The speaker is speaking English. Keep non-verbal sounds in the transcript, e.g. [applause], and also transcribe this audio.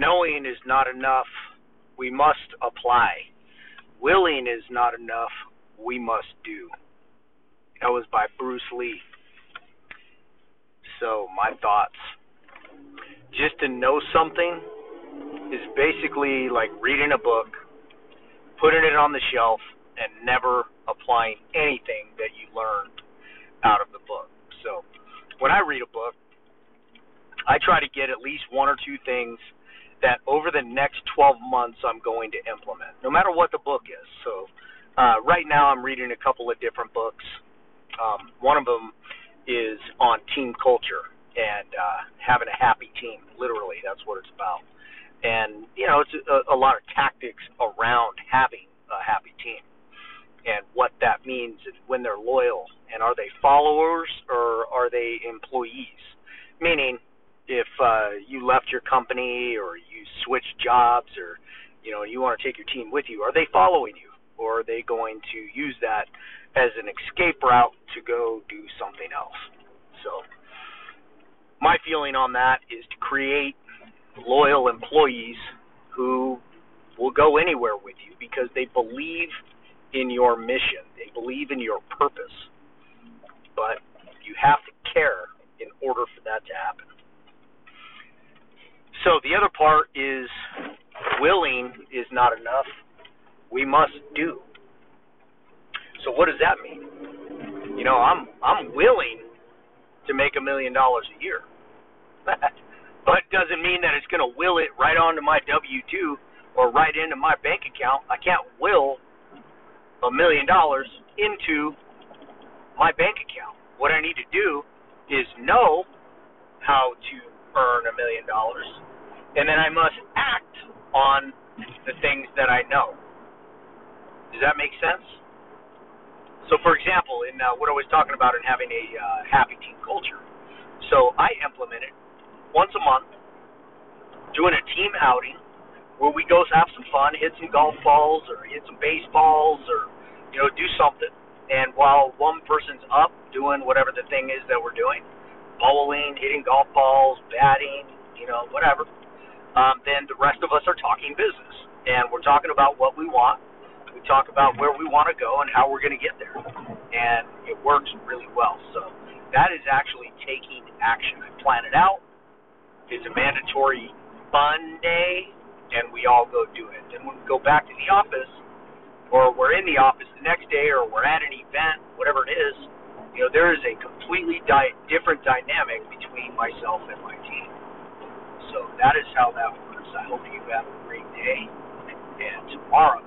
Knowing is not enough. We must apply. Willing is not enough. We must do. That was by Bruce Lee. So, my thoughts. Just to know something is basically like reading a book, putting it on the shelf, and never applying anything that you learned out of the book. So, when I read a book, I try to get at least one or two things that over the next 12 months I'm going to implement, no matter what the book is. So, uh, right now I'm reading a couple of different books. Um, one of them is on team culture and uh, having a happy team. Literally, that's what it's about. And you know, it's a, a lot of tactics around having a happy team and what that means when they're loyal and are they followers or are they employees? Meaning, if uh, you left your company or switched jobs or you know you want to take your team with you, are they following you or are they going to use that as an escape route to go do something else? So my feeling on that is to create loyal employees who will go anywhere with you because they believe in your mission. They believe in your purpose. But you have to care is willing is not enough. We must do. So what does that mean? You know, I'm I'm willing to make a million dollars a year. [laughs] but doesn't mean that it's going to will it right onto my W2 or right into my bank account. I can't will a million dollars into my bank account. What I need to do is know how to earn a million dollars and then I must act on the things that I know. Does that make sense? So, for example, in uh, what I was talking about in having a uh, happy team culture, so I implemented once a month doing a team outing where we go have some fun, hit some golf balls or hit some baseballs or you know do something. And while one person's up doing whatever the thing is that we're doing, bowling, hitting golf balls, batting, you know, whatever um, then the rest of us are talking business. And we're talking about what we want. We talk about where we want to go and how we're going to get there. And it works really well. So that is actually taking action. I plan it out. It's a mandatory fun day, and we all go do it. And when we go back to the office, or we're in the office the next day, or we're at an event, whatever it is, you know, there is a completely di- different dynamic between myself and my team. So that is how that works. I hope you have a great day and tomorrow.